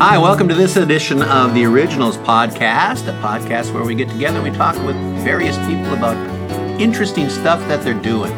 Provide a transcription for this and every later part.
Hi, welcome to this edition of the Originals Podcast, a podcast where we get together and we talk with various people about interesting stuff that they're doing.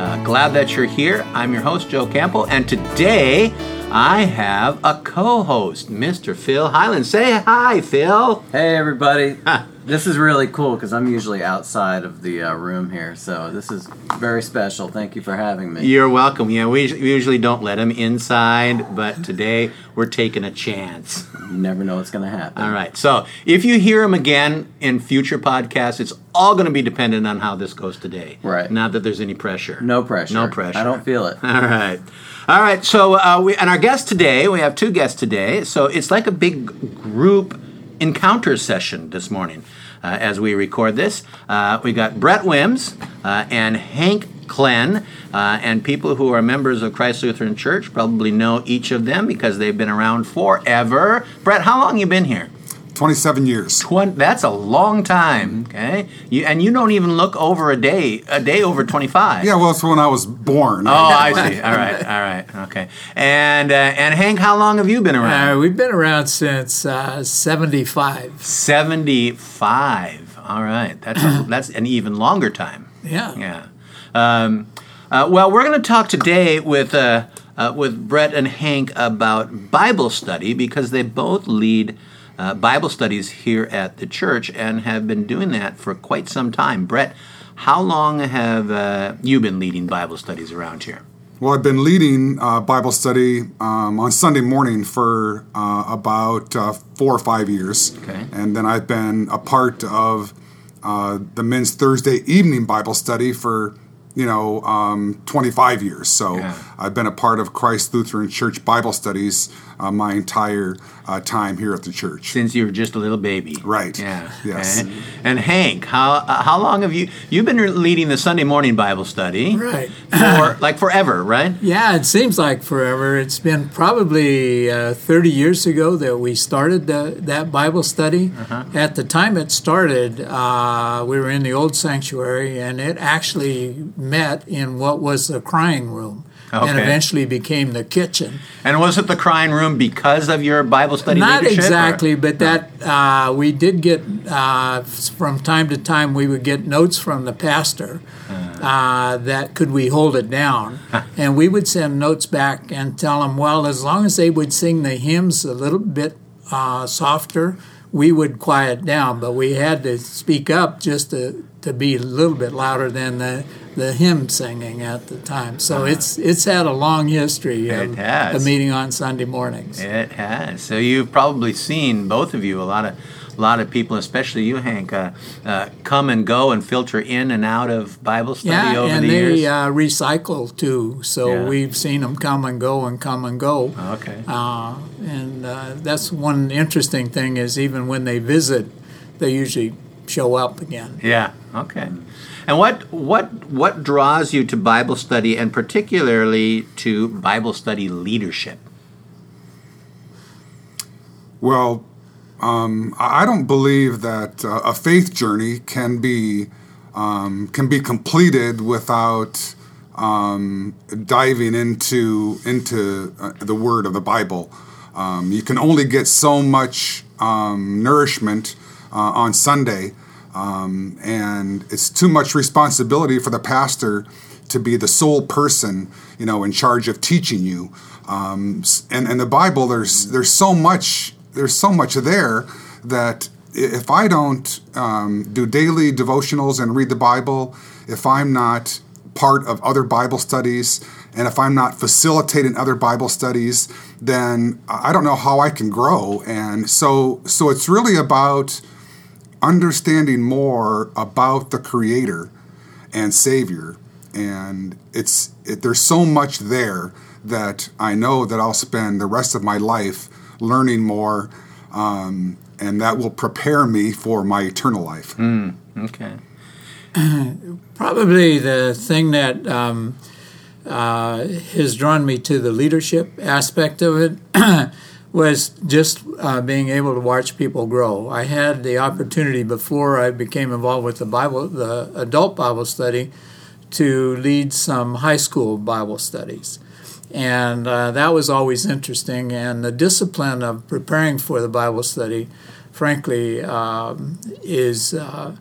Uh, glad that you're here. I'm your host, Joe Campbell, and today I have a co host, Mr. Phil Highland. Say hi, Phil. Hey, everybody. this is really cool because I'm usually outside of the uh, room here, so this is very special. Thank you for having me. You're welcome. Yeah, we we usually don't let him inside, but today we're taking a chance. You never know what's going to happen. All right. So if you hear him again in future podcasts, it's all going to be dependent on how this goes today. Right. Not that there's any pressure. No pressure. No pressure. I don't feel it. All right. All right. So uh, we and our guest today, we have two guests today. So it's like a big group encounter session this morning uh, as we record this. Uh, we got Brett Wims uh, and Hank Klenn, uh, and people who are members of Christ Lutheran Church probably know each of them because they've been around forever. Brett, how long you been here? 27 years. Twen- that's a long time, okay? You, and you don't even look over a day, a day over 25. Yeah, well, it's when I was born. Oh, I see. All right, all right, okay. And uh, and Hank, how long have you been around? Uh, we've been around since uh, 75. 75. All right, that's a, that's an even longer time. Yeah. Yeah. Um, uh, well, we're going to talk today with uh, uh, with Brett and Hank about Bible study because they both lead uh, Bible studies here at the church and have been doing that for quite some time. Brett, how long have uh, you been leading Bible studies around here? Well, I've been leading uh, Bible study um, on Sunday morning for uh, about uh, four or five years. Okay. And then I've been a part of uh, the men's Thursday evening Bible study for, you know, um, 25 years. So Yeah. I've been a part of Christ Lutheran Church Bible studies uh, my entire uh, time here at the church. Since you were just a little baby, Right. Yeah. Yes. okay. And Hank, how uh, how long have you you've been leading the Sunday morning Bible study? Right. For like forever, right? Yeah, it seems like forever. It's been probably uh, 30 years ago that we started the, that Bible study. Uh-huh. At the time it started, uh, we were in the old sanctuary, and it actually met in what was the crying room. And eventually became the kitchen. And was it the crying room because of your Bible study Not leadership? or- exactly, but that uh, we did get uh, from time to time. We would get notes from the pastor uh, that could we hold it down, and we would send notes back and tell them, well, as long as they would sing the hymns a little bit uh, softer, we would quiet down. But we had to speak up just to to be a little bit louder than the the hymn singing at the time. So it's it's had a long history It of has. a meeting on Sunday mornings. It has. So you've probably seen both of you a lot of a lot of people, especially you, Hank, uh, uh, come and go and filter in and out of Bible study Yeah, over and the they years. uh, recycle too. So Yeah. we've seen them come and go and come and go. okay. Uh, and uh, that's one interesting thing is even when they visit, they usually show up again. Yeah. Okay. And what what what draws you to Bible study, and particularly to Bible study leadership? Well, um, I I don't believe that uh, a faith journey can be um, can be completed without um, diving into into uh, the Word of the Bible. Um, you can only get so much um, nourishment uh, on Sunday, um, and it's too much responsibility for the pastor to be the sole person, you know, in charge of teaching you. Um, and and the Bible, there's there's so much there's so much there that if I don't um, do daily devotionals and read the Bible, if I'm not part of other Bible studies, and if I'm not facilitating other Bible studies, then I don't know how I can grow. And so so it's really about understanding more about the creator and savior and it's it, there's so much there that i know that i'll spend the rest of my life learning more um, and that will prepare me for my eternal life Okay. Probably the thing that um, uh, has drawn me to the leadership aspect of it was just uh, being able to watch people grow. I had the opportunity before I became involved with the Bible, the adult Bible study, to lead some high school Bible studies. And uh, that was always interesting. And the discipline of preparing for the Bible study, frankly, um, is. Uh,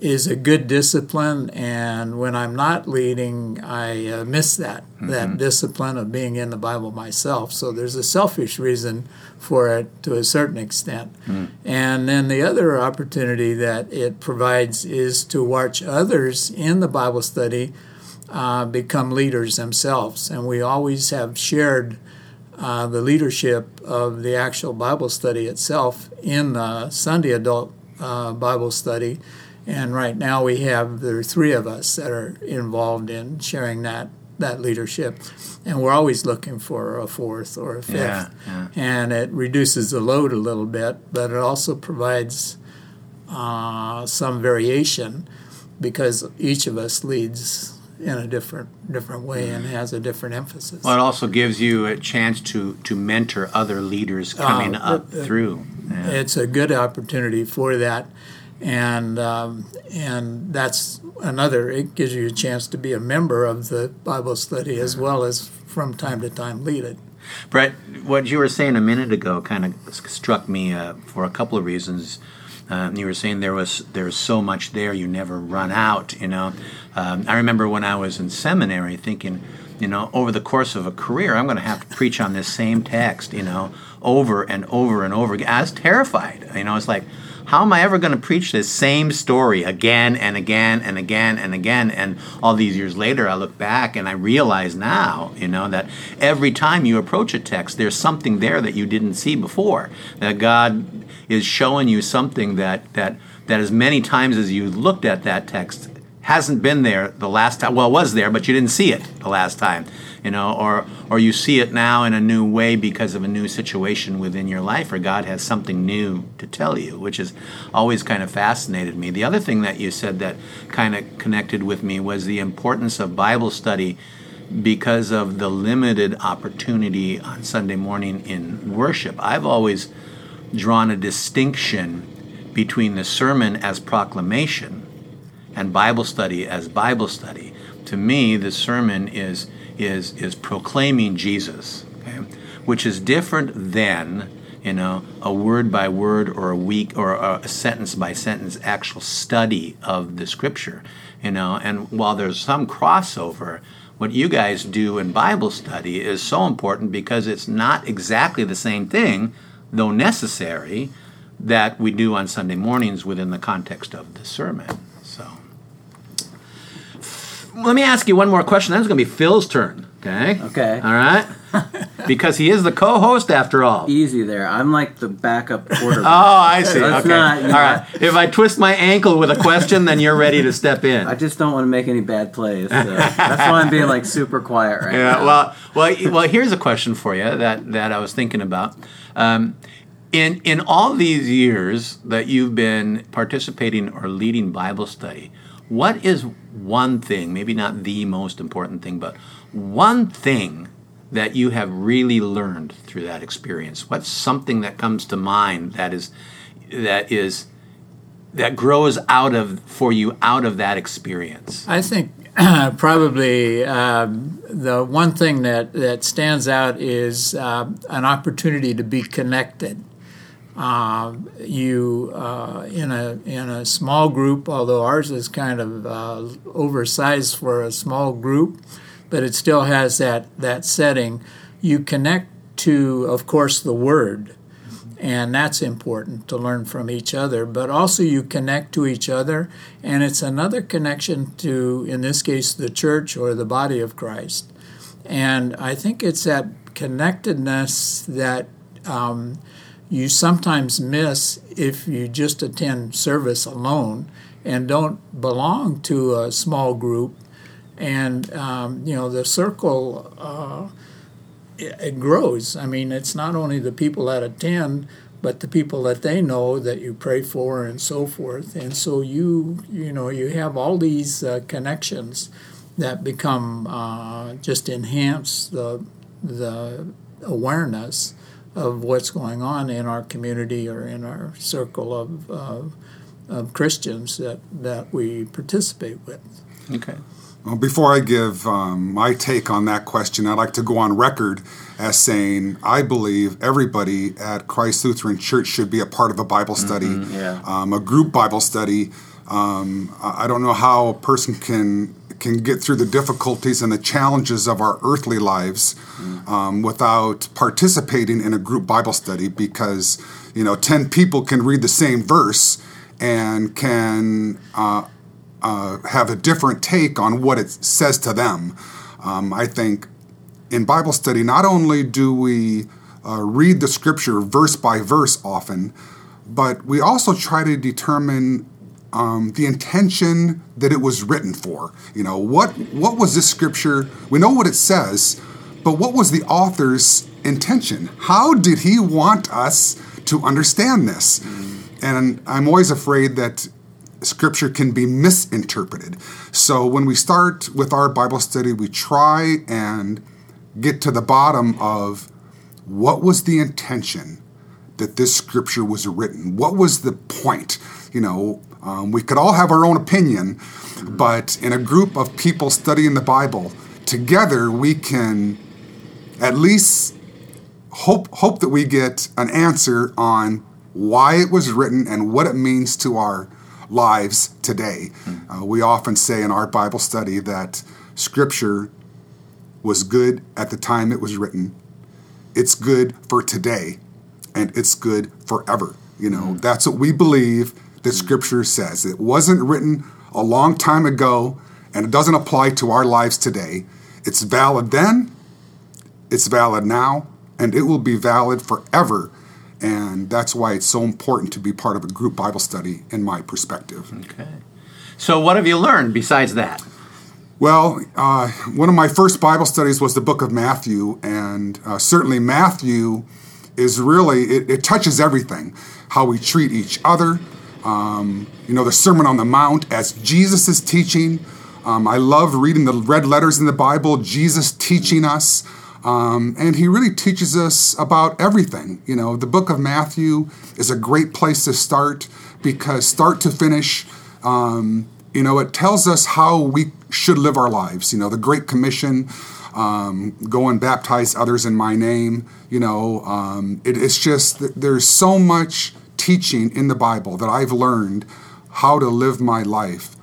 is a good discipline, and when I'm not leading, I uh, miss that mm-hmm. that discipline of being in the Bible myself. So there's a selfish reason for it to a certain extent, mm. and then the other opportunity that it provides is to watch others in the Bible study uh, become leaders themselves, and we always have shared. Uh, the leadership of the actual Bible study itself in the Sunday adult uh, Bible study and right now we have there are three of us that are involved in sharing that that leadership, and we're always looking for a fourth or a fifth. Yeah, yeah. And it reduces the load a little bit, but it also provides uh, some variation because each of us leads in a different different way and has a different emphasis. Well, it also gives you a chance to to mentor other leaders coming uh, up through. Yeah. It's a good opportunity for that and um, and that's another. It gives you a chance to be a member of the Bible study as well as from time to time lead it. Brett, what you were saying a minute ago kind of struck me uh, for a couple of reasons. Uh, you were saying there was there's so much there you never run out. You know, um, I remember when I was in seminary thinking, you know, over the course of a career, I'm going to have to preach on this same text, you know, over and over and over again. I was terrified. You know, it's like how am I ever going to preach this same story again and again and again and again? And all these years later, I look back and I realize now, you know, that every time you approach a text, there's something there that you didn't see before. That God is showing you something that that that as many times as you looked at that text hasn't been there the last time. Well, was there, but you didn't see it the last time you know, or or you see it now in a new way because of a new situation within your life, or God has something new to tell you, which has always kind of fascinated me. The other thing that you said that kind of connected with me was the importance of Bible study because of the limited opportunity on Sunday morning in worship. I've always drawn a distinction between the sermon as proclamation and Bible study as Bible study. To me, the sermon is is is proclaiming Jesus, okay? which is different than you know a word by word or a week or a sentence by sentence actual study of the scripture. You know, and while there's some crossover, what you guys do in Bible study is so important because it's not exactly the same thing, though necessary, that we do on Sunday mornings within the context of the sermon let me ask you one more question. That's going to be Phil's turn. Okay. Okay. All right. because he is the co-host after all. Easy there. I'm like the backup quarterback. oh, I see. okay. Not, all right. If I twist my ankle with a question, then you're ready to step in. I just don't want to make any bad plays. So that's why I'm being like super quiet right yeah, now. Well, well, well. Here's a question for you that that I was thinking about. Um, in in all these years that you've been participating or leading Bible study, what is one thing, maybe not the most important thing, but one thing that you have really learned through that experience? What's something that comes to mind that is that is that grows out of for you out of that experience? I think probably um, the one thing that that stands out is uh, an opportunity to be connected. Uh, you uh, in a in a small group, although ours is kind of uh, oversized for a small group, but it still has that that setting. You connect to, of course, the Word, and that's important to learn from each other. But also, you connect to each other, and it's another connection to, in this case, the church or the body of Christ. And I think it's that connectedness that. Um, you sometimes miss if you just attend service alone and don't belong to a small group. And, um, you know, the circle, uh, it, grows. I mean, it's not only the people that attend, but the people that they know that you pray for and so forth. And so you, you know, you have all these uh, connections that become uh, just enhance the, the awareness of what's going on in our community or in our circle of, of Christians that, that we participate with. Okay. Well, before I give um, my take on that question, I'd like to go on record as saying I believe everybody at Christ Lutheran Church should be a part of a Bible study, yeah. um, a group Bible study. Um, I I don't know how a person can can get through the difficulties and the challenges of our earthly lives um, without participating in a group Bible study because you know ten people can read the same verse and can uh, uh, have a different take on what it says to them. Um, I think in Bible study, not only do we uh, read the scripture verse by verse often, but we also try to determine um, the intention that it was written for. You know, what what was this scripture? We know what it says, but what was the author's intention? How did he want us to understand this? And I'm always afraid that scripture can be misinterpreted. So when we start with our Bible study, we try and get to the bottom of what was the intention that this scripture was written? What was the point? You know, um, we could all have our own opinion, but in a group of people studying the Bible, together we can at least hope hope that we get an answer on why it was written and what it means to our lives today. Uh, we often say in our Bible study that Scripture was good at the time it was written. It's good for today, and it's good forever. You know, that's what we believe that Scripture says. It wasn't written a long time ago, and it doesn't apply to our lives today. It's valid then, it's valid now, and it will be valid forever. And that's why it's so important to be part of a group Bible study, in my perspective. Okay. So, what have you learned besides that? Well, uh, one of my first Bible studies was the book of Matthew, and uh, certainly Matthew is really, it, it touches everything how we treat each other, um, you know, the Sermon on the Mount as Jesus is teaching. Um, I love reading the red letters in the Bible, Jesus teaching us. Um, and he really teaches us about everything. You know, the book of Matthew is a great place to start because, start to finish, um, you know, it tells us how we should live our lives. You know, the Great Commission, um, go and baptize others in my name. You know, um, it, it's just there's so much teaching in the Bible that I've learned how to live my life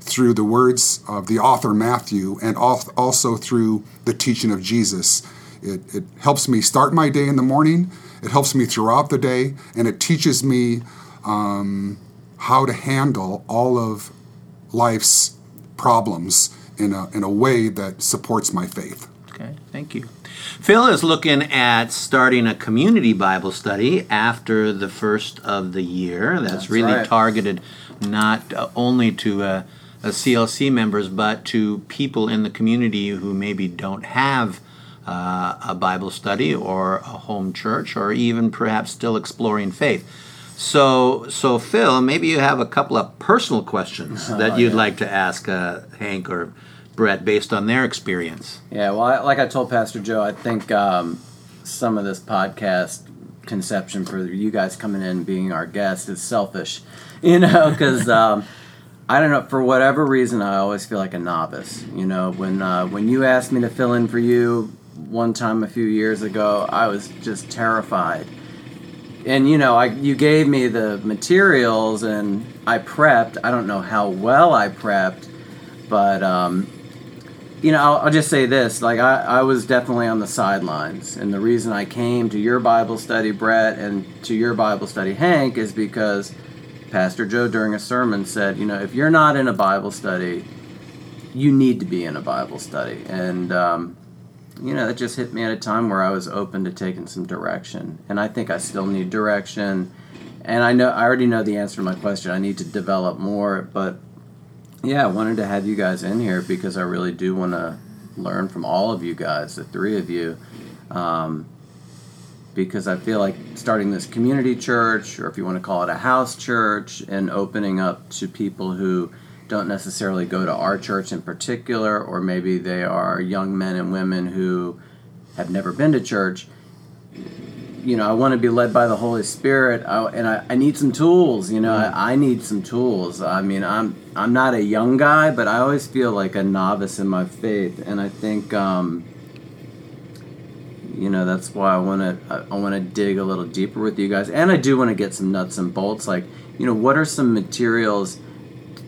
through the words of the author Matthew and also through the teaching of Jesus. It, it helps me start my day in the morning, it helps me throughout the day, and it teaches me um, how to handle all of life's problems in a, in a way that supports my faith. Okay, thank you. Phil is looking at starting a community Bible study after the first of the year. That's, That's really right. targeted not uh, only to uh, uh, CLC members, but to people in the community who maybe don't have uh, a Bible study or a home church, or even perhaps still exploring faith. So, so Phil, maybe you have a couple of personal questions that you'd yeah. like to ask uh, Hank or Brett based on their experience. Yeah, well, I, like I told Pastor Joe, I think um, some of this podcast conception for you guys coming in being our guest is selfish, you know, because um, I don't know for whatever reason I always feel like a novice. You know, when uh, when you asked me to fill in for you one time a few years ago, I was just terrified. And you know, I you gave me the materials and I prepped. I don't know how well I prepped, but um, you know, I'll, I'll just say this: like I, I was definitely on the sidelines, and the reason I came to your Bible study, Brett, and to your Bible study, Hank, is because Pastor Joe during a sermon said, you know, if you're not in a Bible study, you need to be in a Bible study, and um, you know, that just hit me at a time where I was open to taking some direction, and I think I still need direction. And I know I already know the answer to my question. I need to develop more, but yeah, I wanted to have you guys in here because I really do want to learn from all of you guys, the three of you, um, because I feel like starting this community church, or if you want to call it a house church, and opening up to people who don't necessarily go to our church in particular, or maybe they are young men and women who have never been to church. You know, I want to be led by the Holy Spirit, I, and I, I need some tools. You know, I, I need some tools. I mean, I'm I'm not a young guy, but I always feel like a novice in my faith, and I think. Um, you know that's why I want to I want to dig a little deeper with you guys, and I do want to get some nuts and bolts. Like, you know, what are some materials?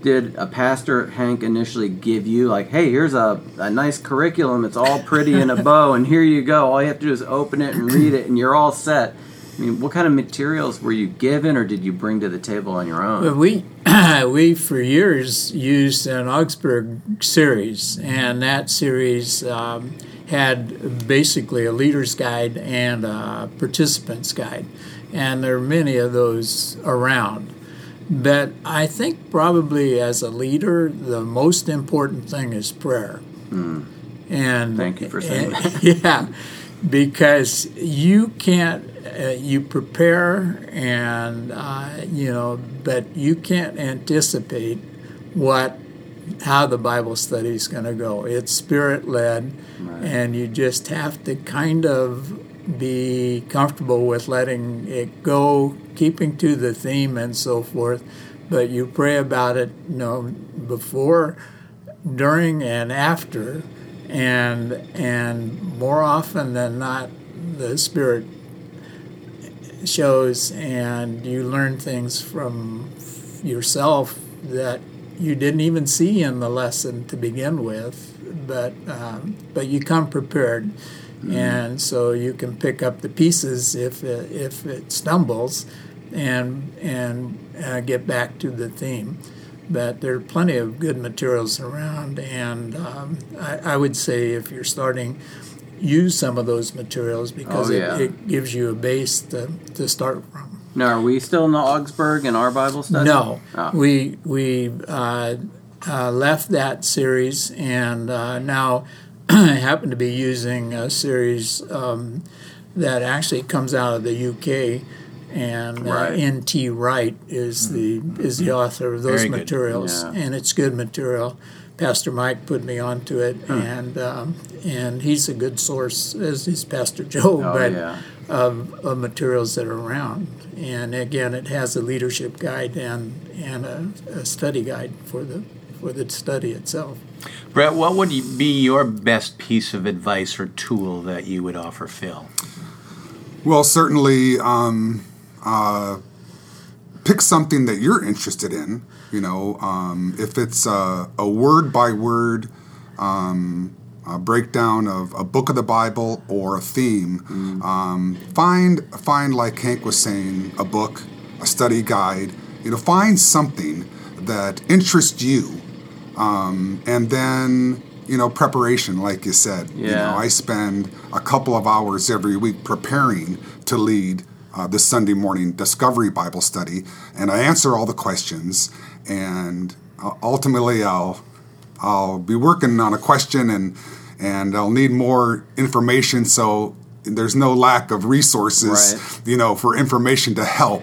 Did a pastor Hank initially give you like, hey, here's a, a nice curriculum. It's all pretty in a bow, and here you go. All you have to do is open it and read it, and you're all set. I mean, what kind of materials were you given, or did you bring to the table on your own? Well, we we for years used an Augsburg series, and that series um, had basically a leader's guide and a participant's guide, and there are many of those around. But I think probably as a leader, the most important thing is prayer. And Hmm. Thank you for saying that. yeah, because you can't. Uh, you prepare, and uh, you know, but you can't anticipate what how the Bible study is going to go. It's spirit led, and you just have to kind of be comfortable with letting it go, keeping to the theme and so forth. But you pray about it, you know, before, during, and after, and and more often than not, the Spirit shows, and you learn things from yourself that you didn't even see in the lesson to begin with, but um, but you come prepared, and so you can pick up the pieces if it, if it stumbles, and and uh, get back to the theme. But there are plenty of good materials around, and um, I, I would say if you're starting, use some of those materials because Oh, yeah. it, it gives you a base to, to start from. Now, are we still in the Augsburg in our Bible study? No, Oh. we we uh, uh, left that series and uh, now happen to be using a series um, that actually comes out of the UK. And uh, Right. N.T. Wright is the is the author of those Very materials, Yeah. and it's good material. Pastor Mike put me onto it, Hmm. and um, and he's a good source, as is Pastor Joe. Oh, but yeah. of, of materials that are around. And again, it has a leadership guide and and a, a study guide for the for the study itself. Brett, what would be your best piece of advice or tool that you would offer Phil? Well, certainly um, uh, pick something that you're interested in. You know, um, if it's a, a word by word um, a breakdown of a book of the Bible or a theme, um, find find like Hank was saying, a book, a study guide. You know, find something that interests you, um, and then you know preparation, like you said. You Yeah. know, I spend a couple of hours every week preparing to lead uh, this Sunday morning Discovery Bible study, and I answer all the questions. And uh, ultimately, I'll I'll be working on a question, and and I'll need more information. So there's no lack of resources, Right. you know, for information to help.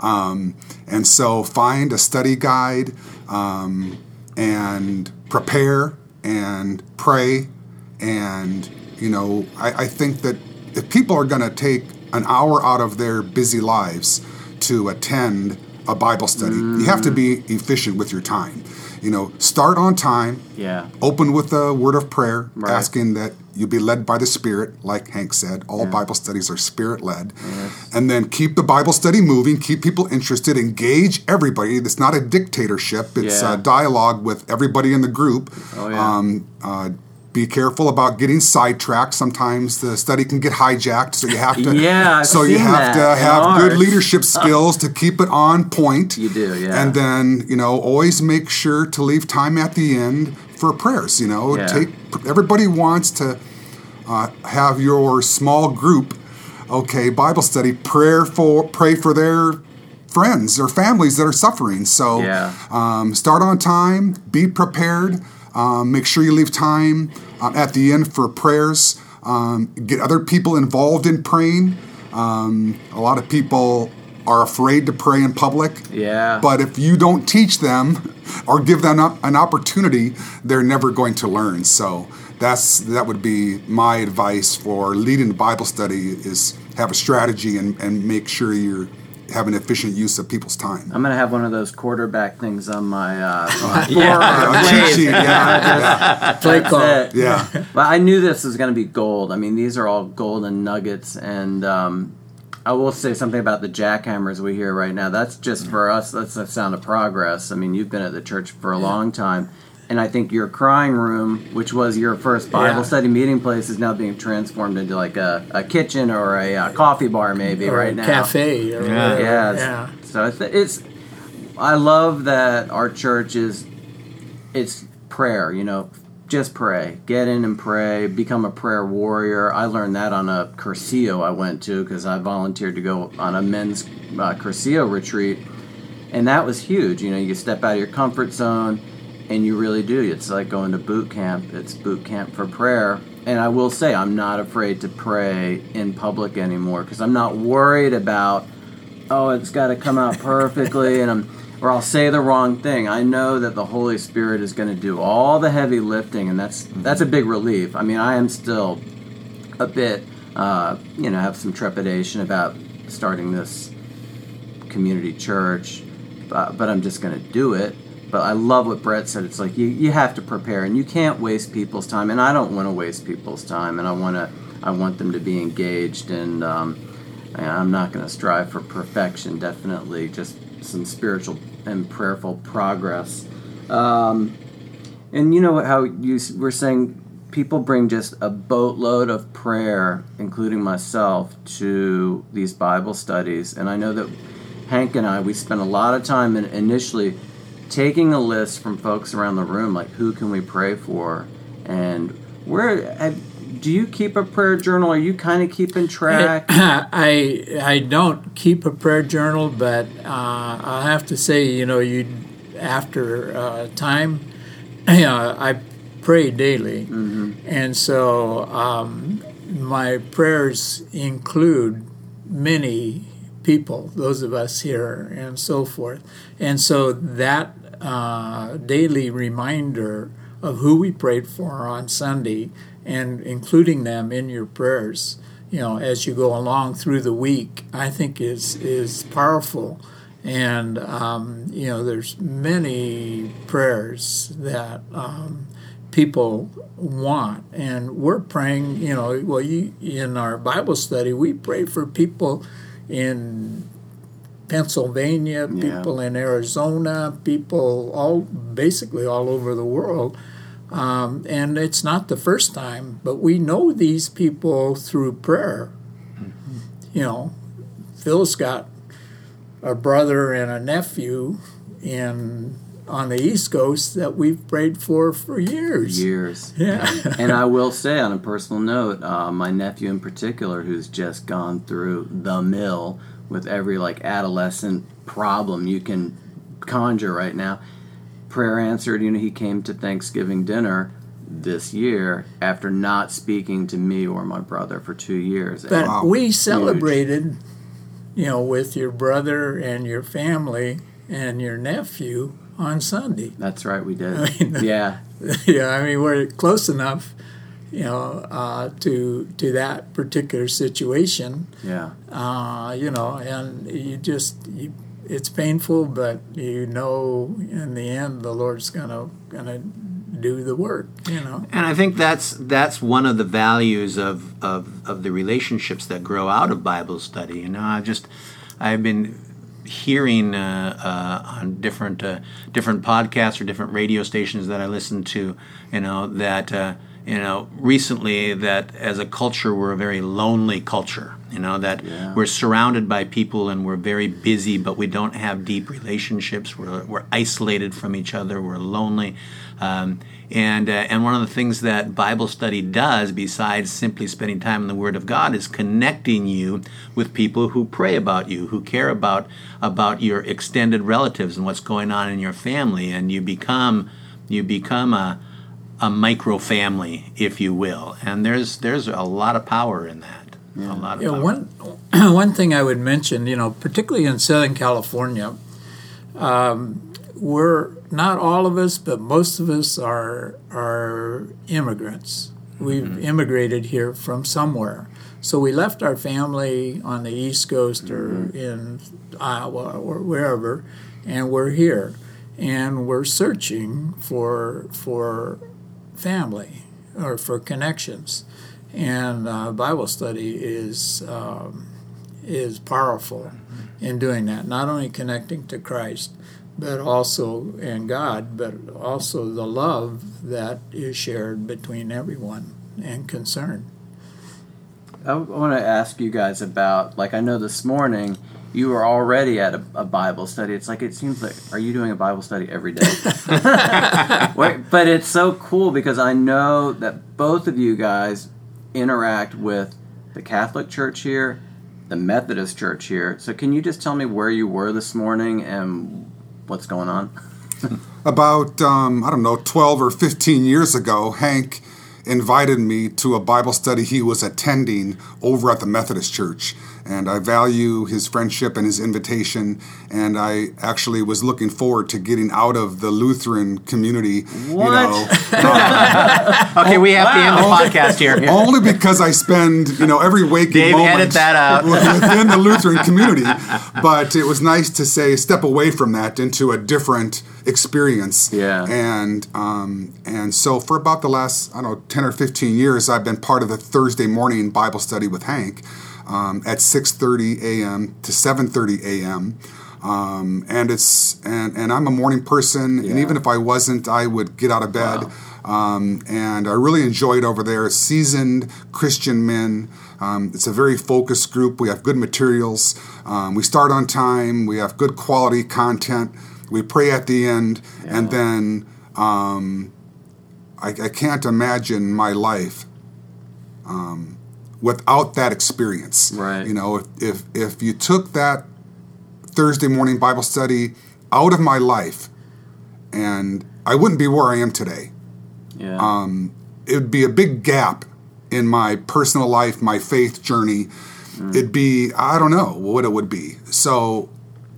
Um, and so find a study guide um, and prepare and pray. And, you know, I, I think that if people are going to take an hour out of their busy lives to attend a Bible study, you have to be mm. efficient with your time. You know, start on time, Yeah. open with a word of prayer, Right. asking that you be led by the Spirit, like Hank said. All Bible studies are Spirit led. And then keep the Bible study moving, keep people interested, engage everybody. It's not a dictatorship, it's Yeah. a dialogue with everybody in the group. Oh, yeah. um, uh, be careful about getting sidetracked. Sometimes the study can get hijacked, so you have to. Yeah, I've so you have to have good leadership skills to keep it on point. You do, yeah. And then you know, always make sure to leave time at the end for prayers. You know, Yeah. take everybody wants to uh, have your small group, okay, Bible study prayer for pray for their friends or families that are suffering. So Yeah. um, start on time, be prepared, um, make sure you leave time um, at the end for prayers. Um, get other people involved in praying. Um, a lot of people are afraid to pray in public. Yeah. But if you don't teach them or give them an opportunity, they're never going to learn. So that's that would be my advice for leading the Bible study is have a strategy and, and make sure you're having an efficient use of people's time. I'm gonna have one of those quarterback things on my uh, Yeah, cheat sheet, yeah, Play call. It. yeah, yeah. But I knew this was going to be gold. I mean, these are all golden nuggets, and um, I will say something about the jackhammers we hear right now. That's just for us. That's a sound of progress. I mean, you've been at the church for a long time, and I think your crying room, which was your first Bible Yeah. study meeting place, is now being transformed into like a, a kitchen or a, uh coffee bar, maybe or right a now. cafe. Or Yeah. whatever. Yeah. yeah. So I th- it's. I love that our church is. It's prayer. You know, just pray. Get in and pray. Become a prayer warrior. I learned that on a Cursillo I went to because I volunteered to go on a men's uh, Cursillo retreat, and that was huge. You know, you step out of your comfort zone, and you really do. It's like going to boot camp. It's boot camp for prayer. And I will say, I'm not afraid to pray in public anymore because I'm not worried about oh, it's got to come out perfectly, and I'm, or I'll say the wrong thing. I know that the Holy Spirit is going to do all the heavy lifting, and that's that's a big relief. I mean, I am still a bit, uh, you know, have some trepidation about starting this community church, but, but I'm just going to do it. But I love what Brett said. It's like you, you have to prepare, and you can't waste people's time. And I don't want to waste people's time, and I want to I want them to be engaged. And um, I'm not going to strive for perfection. Definitely, just some spiritual and prayerful progress. Um, and you know how you were saying people bring just a boatload of prayer, including myself, to these Bible studies. And I know that Hank and I, we spent a lot of time in initially taking a list from folks around the room, like who can we pray for, and where. Have, do you keep a prayer journal? Are you kind of keeping track? I I don't keep a prayer journal, but uh, I'll have to say, you know, you after uh, time, uh, I pray daily, and so um, my prayers include many people, those of us here, and so forth, and so that uh, daily reminder of who we prayed for on Sunday and including them in your prayers. You know as you go along through the week i think is is powerful. And um, you know there's many prayers that um, people want. And we're praying you know well you in our bible study we pray for people in Pennsylvania, Yeah. people in Arizona, people all basically all over the world. Um, and it's not the first time, but we know these people through prayer. You know, Phil's got a brother and a nephew in on the East Coast that we've prayed for for years. Years. Yeah. and I will say, on a personal note, uh, my nephew in particular, who's just gone through the mill with every like adolescent problem you can conjure right now, prayer answered. You know, he came to Thanksgiving dinner this year after not speaking to me or my brother for two years. But Wow. we celebrated, you know, with your brother and your family and your nephew on Sunday. That's right, we did. I mean, yeah, yeah, I mean we're close enough, you know, uh, to to that particular situation. yeah. Uh, you know, and you just you, it's painful, but you know, in the end, the Lord's gonna gonna do the work. You know. And I think that's that's one of the values of, of, of the relationships that grow out of Bible study. You know, I just I've been hearing uh, uh, on different uh, different podcasts or different radio stations that I listen to. You know that uh, you know recently that as a culture we're a very lonely culture. You know that Yeah. we're surrounded by people and we're very busy, but we don't have deep relationships. We're, we're isolated from each other. We're lonely. Um, and, uh, and one of the things that Bible study does, besides simply spending time in the Word of God, is connecting you with people who pray about you, who care about, about your extended relatives and what's going on in your family. And you become, you become a, a micro family, if you will. And there's, there's a lot of power in that. A lot of Yeah, power. one one thing I would mention, you know, particularly in Southern California, um, we're not all of us, but most of us are are immigrants. We've immigrated here from somewhere. So we left our family on the East Coast or in Iowa or wherever, and we're here, and we're searching for for family or for connections, and uh, Bible study is um, is powerful in doing that. Not only connecting to Christ, but also and God, but also the love that is shared between everyone and concern. I want to ask you guys about, like, I know this morning you were already at a, a Bible study. It's like, it seems like, are you doing a Bible study every day? But it's so cool because I know that both of you guys interact with the Catholic Church here, the Methodist Church here. So, can you just tell me where you were this morning and what's going on? About, um, I don't know, 12 or 15 years ago, Hank invited me to a Bible study he was attending over at the Methodist Church. And I value his friendship and his invitation. And I actually was looking forward to getting out of the Lutheran community. What? You know, uh, Okay, we have to end the podcast here. only because I spend, you know, every waking Dave, moment edit that out. within the Lutheran community. But it was nice to say step away from that into a different experience. Yeah. And um, and so for about the last I don't know ten or fifteen years, I've been part of the Thursday morning Bible study with Hank um, at six thirty a.m. to seven thirty a.m. Um, and it's and, and I'm a morning person, and even if I wasn't, I would get out of bed. Um, and I really enjoyed over there. Seasoned Christian men. Um, it's a very focused group. We have good materials. Um, we start on time. We have good quality content. We pray at the end, and then um, I, I can't imagine my life um, without that experience. Right. You know, if, if if you took that Thursday morning Bible study out of my life, and I wouldn't be where I am today Yeah. um, it would be a big gap in my personal life, my faith journey. It'd be, I don't know what it would be. So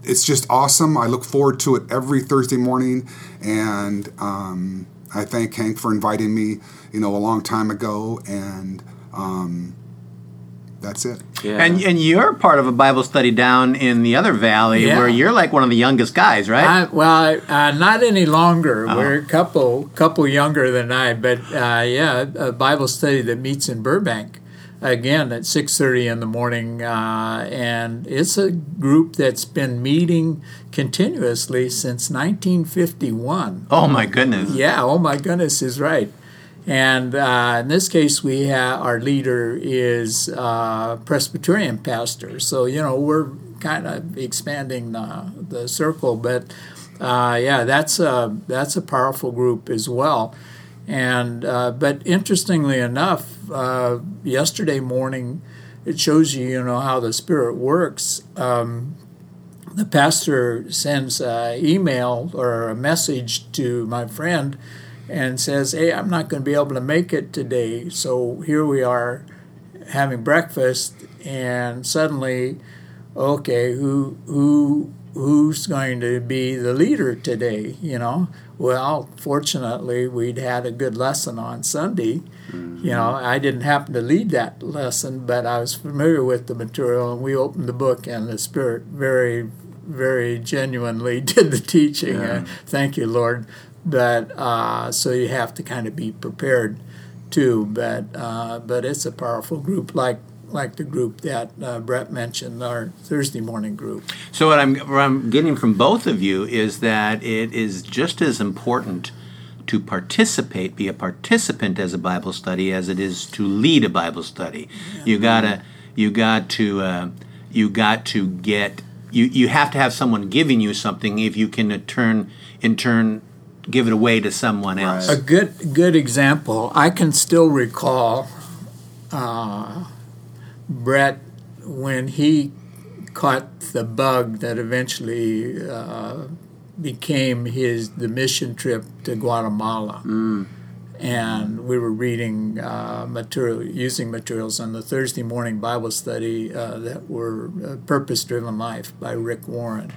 it's just awesome. I look forward to it every Thursday morning. And um, I thank Hank for inviting me, you know, a long time ago. And um, that's it. yeah. And and you're part of a Bible study down in the other valley Yeah. where you're like one of the youngest guys, right? I, well, uh, not any longer. We're a couple couple younger than I, but uh, yeah, a Bible study that meets in Burbank again at six thirty in the morning, uh, and it's a group that's been meeting continuously since 1951. oh my goodness. Yeah, oh my goodness is right. And uh, in this case, we have our leader is uh, Presbyterian pastor. So you know we're kind of expanding the, the circle, but uh, yeah, that's a that's a powerful group as well. And uh, but interestingly enough, uh, yesterday morning, it shows you you know how the Spirit works. Um, the pastor sends an email or a message to my friend and says, Hey, I'm not going to be able to make it today. So here we are having breakfast, and suddenly, okay, who, who, who's going to be the leader today? You know, well, fortunately, we'd had a good lesson on Sunday. You know, I didn't happen to lead that lesson, but I was familiar with the material, and we opened the book, and the Spirit very, very genuinely did the teaching. Uh, thank you, Lord. But uh, so you have to kind of be prepared too. But uh, but it's a powerful group, like like the group that uh, Brett mentioned, our Thursday morning group. So what I'm what I'm getting from both of you is that it is just as important to participate, be a participant as a Bible study as it is to lead a Bible study. You gotta you got to uh, you got to get you you have to have someone giving you something if you can in turn in turn give it away to someone else. A good good example. I can still recall uh, Brett when he caught the bug that eventually uh, became his the mission trip to Guatemala. And we were reading uh, material, using materials on the Thursday morning Bible study uh, that were uh, Purpose Driven Life by Rick Warren.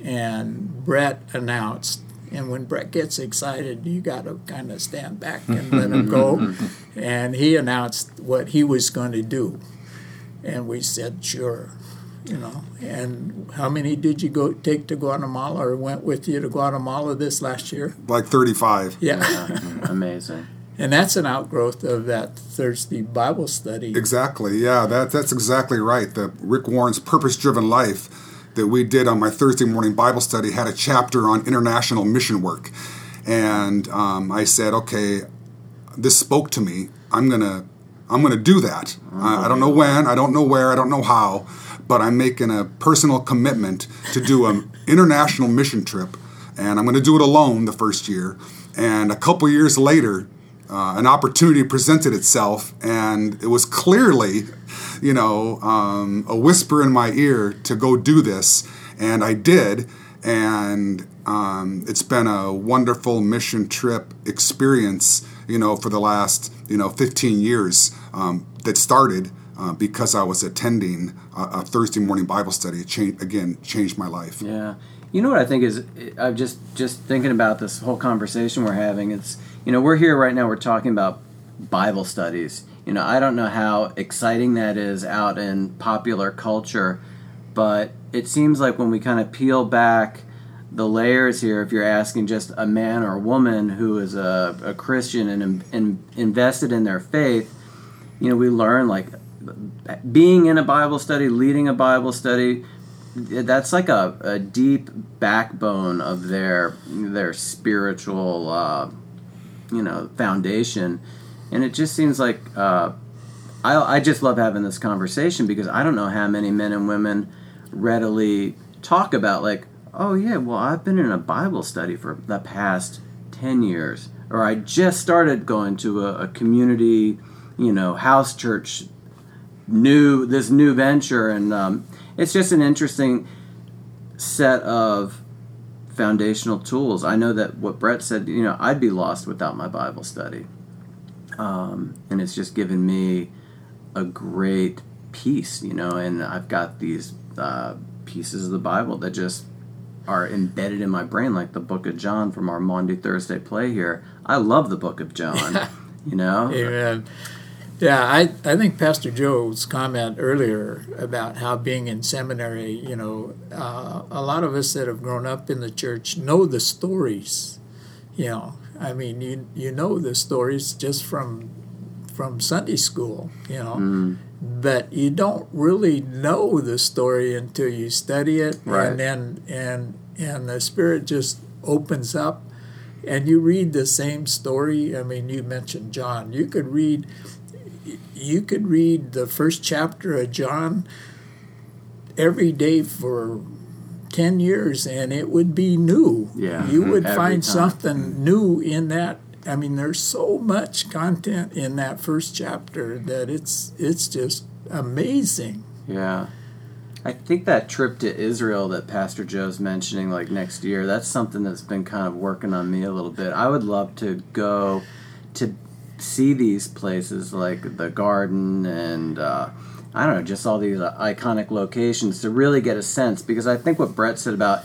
And Brett announced And when Brett gets excited, you got to kind of stand back and let him go. and he announced what he was going to do, and we said sure. You know, and how many did you go take to Guatemala or went with you to Guatemala this last year? Like 35. Yeah. Amazing. And that's an outgrowth of that Thursday Bible study. Exactly. Yeah, that, that's exactly right. The Rick Warren's Purpose Driven Life that we did on my Thursday morning Bible study had a chapter on international mission work. And um, I said, okay, this spoke to me. I'm going to I'm going to do that. I, I don't know when, I don't know where, I don't know how, but I'm making a personal commitment to do an international mission trip. And I'm going to do it alone the first year. And a couple years later, uh, an opportunity presented itself, and it was clearly, you know, um, a whisper in my ear to go do this, and I did, and um, it's been a wonderful mission trip experience, you know, for the last, you know, 15 years um, that started. Uh, because I was attending a, a Thursday morning Bible study, it changed, again changed my life. Yeah. You know what I think is I'm just just thinking about this whole conversation we're having. It's you know we're here right now. We're talking about Bible studies. You know I don't know how exciting that is out in popular culture, but it seems like when we kind of peel back the layers here, if you're asking just a man or a woman who is a, a Christian and, and invested in their faith, you know we learn like being in a Bible study, leading a Bible study that's like a, a deep backbone of their their spiritual uh, you know foundation and it just seems like uh, I, I just love having this conversation because I don't know how many men and women readily talk about like oh yeah well I've been in a Bible study for the past 10 years or I just started going to a, a community you know house church new this new venture and um, it's just an interesting set of foundational tools. I know that what Brett said, you know, I'd be lost without my Bible study. Um, and it's just given me a great peace, you know, and I've got these uh, pieces of the Bible that just are embedded in my brain, like the book of John from our Monday Thursday play here. I love the book of John, you know? Amen. Yeah, I, I think Pastor Joe's comment earlier about how being in seminary, you know, uh, a lot of us that have grown up in the church know the stories. You know, I mean, you you know the stories just from from Sunday school, you know, Mm. but you don't really know the story until you study it, Right. and then and and the Spirit just opens up, and you read the same story. I mean, you mentioned John. You could read you could read the first chapter of John every day for 10 years and it would be new. Yeah, You would find time. something new in that. I mean there's so much content in that first chapter that it's it's just amazing. Yeah. I think that trip to Israel that Pastor Joe's mentioning, like next year, that's something that's been kind of working on me a little bit. I would love to go to see these places like the garden and uh, I don't know, just all these uh, iconic locations to really get a sense because I think what Brett said about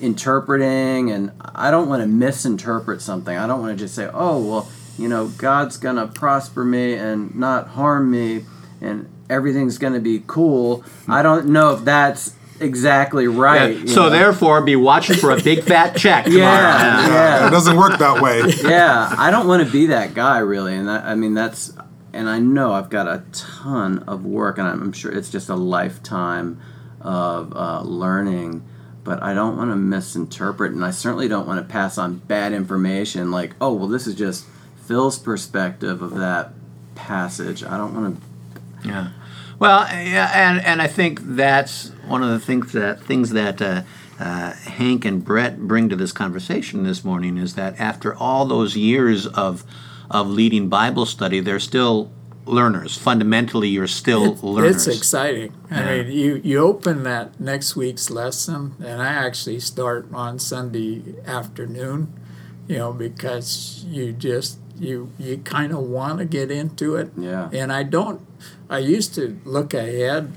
interpreting and I don't want to misinterpret something. I don't want to just say, "Oh, well, you know, God's going to prosper me and not harm me and everything's going to be cool." I don't know if that's exactly right. you so know? therefore, be watching for a big fat check tomorrow. Yeah, yeah. It doesn't work that way. yeah, I don't want to be that guy really, and that, I mean that's, and I know I've got a ton of work, and I'm sure it's just a lifetime of uh, learning. But I don't want to misinterpret, and I certainly don't want to pass on bad information. Like, oh well, this is just Phil's perspective of that passage. I don't want to. Yeah. Well, yeah, and and I think that's one of the things that things that uh, uh, Hank and Brett bring to this conversation this morning is that after all those years of of leading Bible study, they're still learners. Fundamentally, you're still It- learners. It's exciting. Yeah. I mean, you, you open that next week's lesson, and I actually start on Sunday afternoon, you know, because you just you you kind of want to get into it. Yeah. And I don't. I used to look ahead,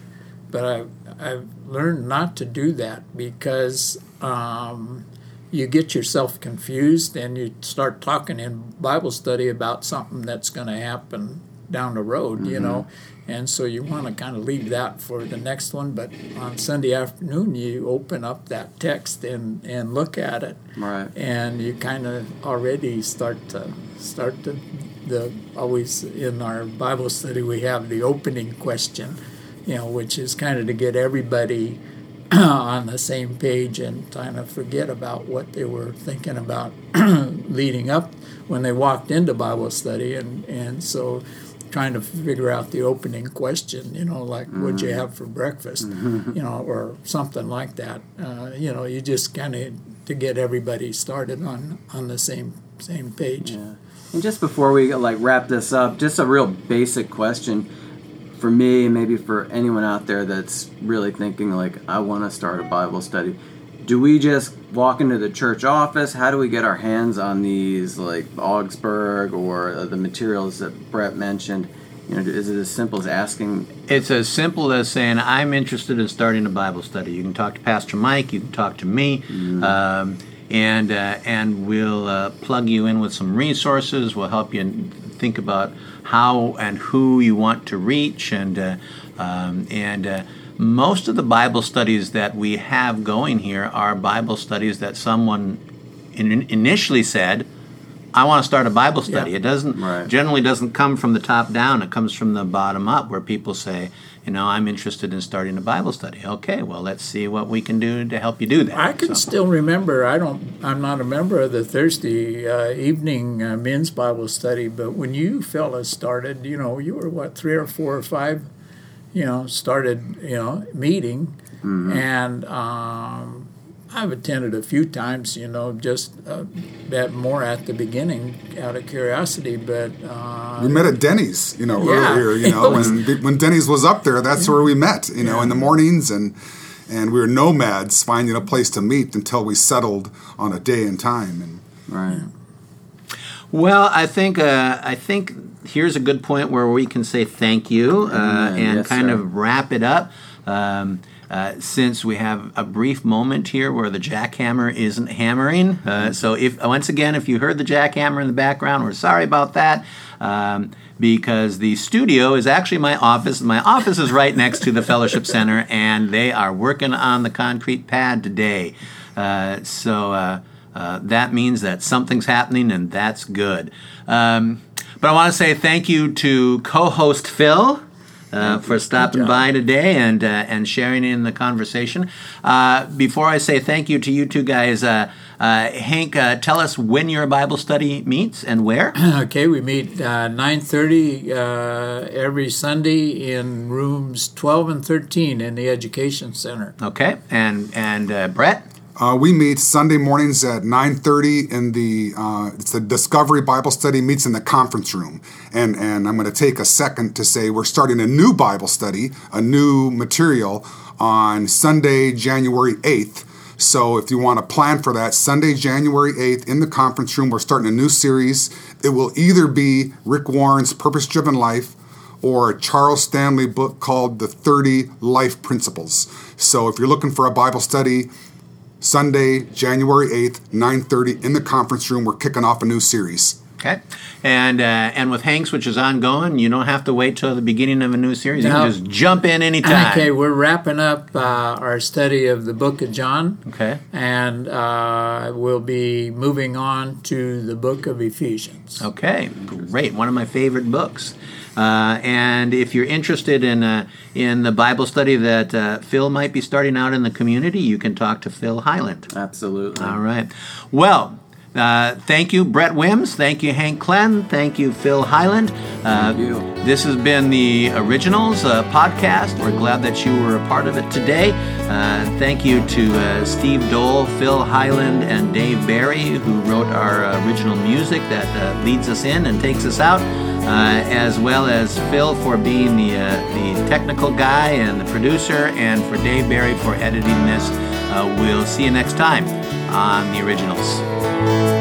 but I I've learned not to do that because um, you get yourself confused and you start talking in Bible study about something that's going to happen down the road, you mm-hmm. know. And so you want to kind of leave that for the next one. But on Sunday afternoon, you open up that text and, and look at it. Right. And you kind of already start to start to the always in our Bible study we have the opening question, you know, which is kind of to get everybody on the same page and kind of forget about what they were thinking about leading up when they walked into Bible study and and so trying to figure out the opening question, you know, like what'd you have for breakfast, you know, or something like that. Uh, you know, you just kind of to get everybody started on on the same same page. Yeah. And just before we like wrap this up, just a real basic question for me, maybe for anyone out there that's really thinking like I want to start a Bible study. Do we just walk into the church office? How do we get our hands on these like Augsburg or uh, the materials that Brett mentioned? You know, is it as simple as asking? It's as simple as saying, I'm interested in starting a Bible study. You can talk to Pastor Mike, you can talk to me, um, and, uh, and we'll uh, plug you in with some resources. We'll help you think about how and who you want to reach. And, uh, um, and uh, most of the Bible studies that we have going here are Bible studies that someone in, initially said, I want to start a Bible study. Yeah. It doesn't Right. generally doesn't come from the top down. It comes from the bottom up, where people say, you know, I'm interested in starting a Bible study. Okay, well, let's see what we can do to help you do that. I can So- still remember. I don't. I'm not a member of the Thursday uh, evening uh, men's Bible study, but when you fellas started, you know, you were what three or four or five, you know, started, you know, meeting, and um, I've attended a few times, you know, just uh, that more at the beginning out of curiosity, but uh, We met at Denny's, you know, Yeah. earlier. You know, when when Denny's was up there, that's where we met. You know, in the mornings, and and we were nomads, finding a place to meet until we settled on a day and time. And Right. Well, I think uh, I think here's a good point where we can say thank you uh, and Yes, kind sir. of wrap it up. Um, uh, since we have a brief moment here where the jackhammer isn't hammering, uh, so if once again, if you heard the jackhammer in the background, we're sorry about that. Um, because the studio is actually my office. My office is right next to the Fellowship Center, and they are working on the concrete pad today. Uh, so uh, uh, that means that something's happening, and that's good. Um, but I want to say thank you to co-host Phil. Uh, for stopping by today and uh, and sharing in the conversation. Uh, before I say thank you to you two guys, uh, uh, Hank, uh, tell us when your Bible study meets and where. Okay, we meet uh, 9.30 uh, every Sunday in rooms 12 and 13 in the Education Center. Okay, and and uh, Brett. Uh, we meet Sunday mornings at 9:30 in the uh, it's the Discovery Bible Study meets in the conference room. And and I'm going to take a second to say we're starting a new Bible study, a new material on Sunday, January 8th. So if you want to plan for that, Sunday, January 8th in the conference room, we're starting a new series. It will either be Rick Warren's Purpose Driven Life or a Charles Stanley book called The 30 Life Principles. So if you're looking for a Bible study, Sunday, January 8th, 9:30 in the conference room, we're kicking off a new series. Okay, and uh, and with Hanks, which is ongoing, you don't have to wait till the beginning of a new series. You can just jump in anytime. Okay, we're wrapping up uh, our study of the book of John. Okay. And uh, we'll be moving on to the book of Ephesians. Okay, great. One of my favorite books. Uh, and if you're interested in uh, in the Bible study that uh, Phil might be starting out in the community, you can talk to Phil Highland. Absolutely. All right. Well, uh, thank you, Brett Wims. Thank you, Hank Klen. Thank you, Phil Highland. Uh, Thank you. This has been the Originals uh, podcast. We're glad that you were a part of it today. Uh, thank you to uh, Steve Dole, Phil Highland, and Dave Barry, who wrote our original music that uh, leads us in and takes us out, uh, as well as Phil for being the, uh, the technical guy and the producer, and for Dave Barry for editing this. Uh, we'll see you next time on the Originals.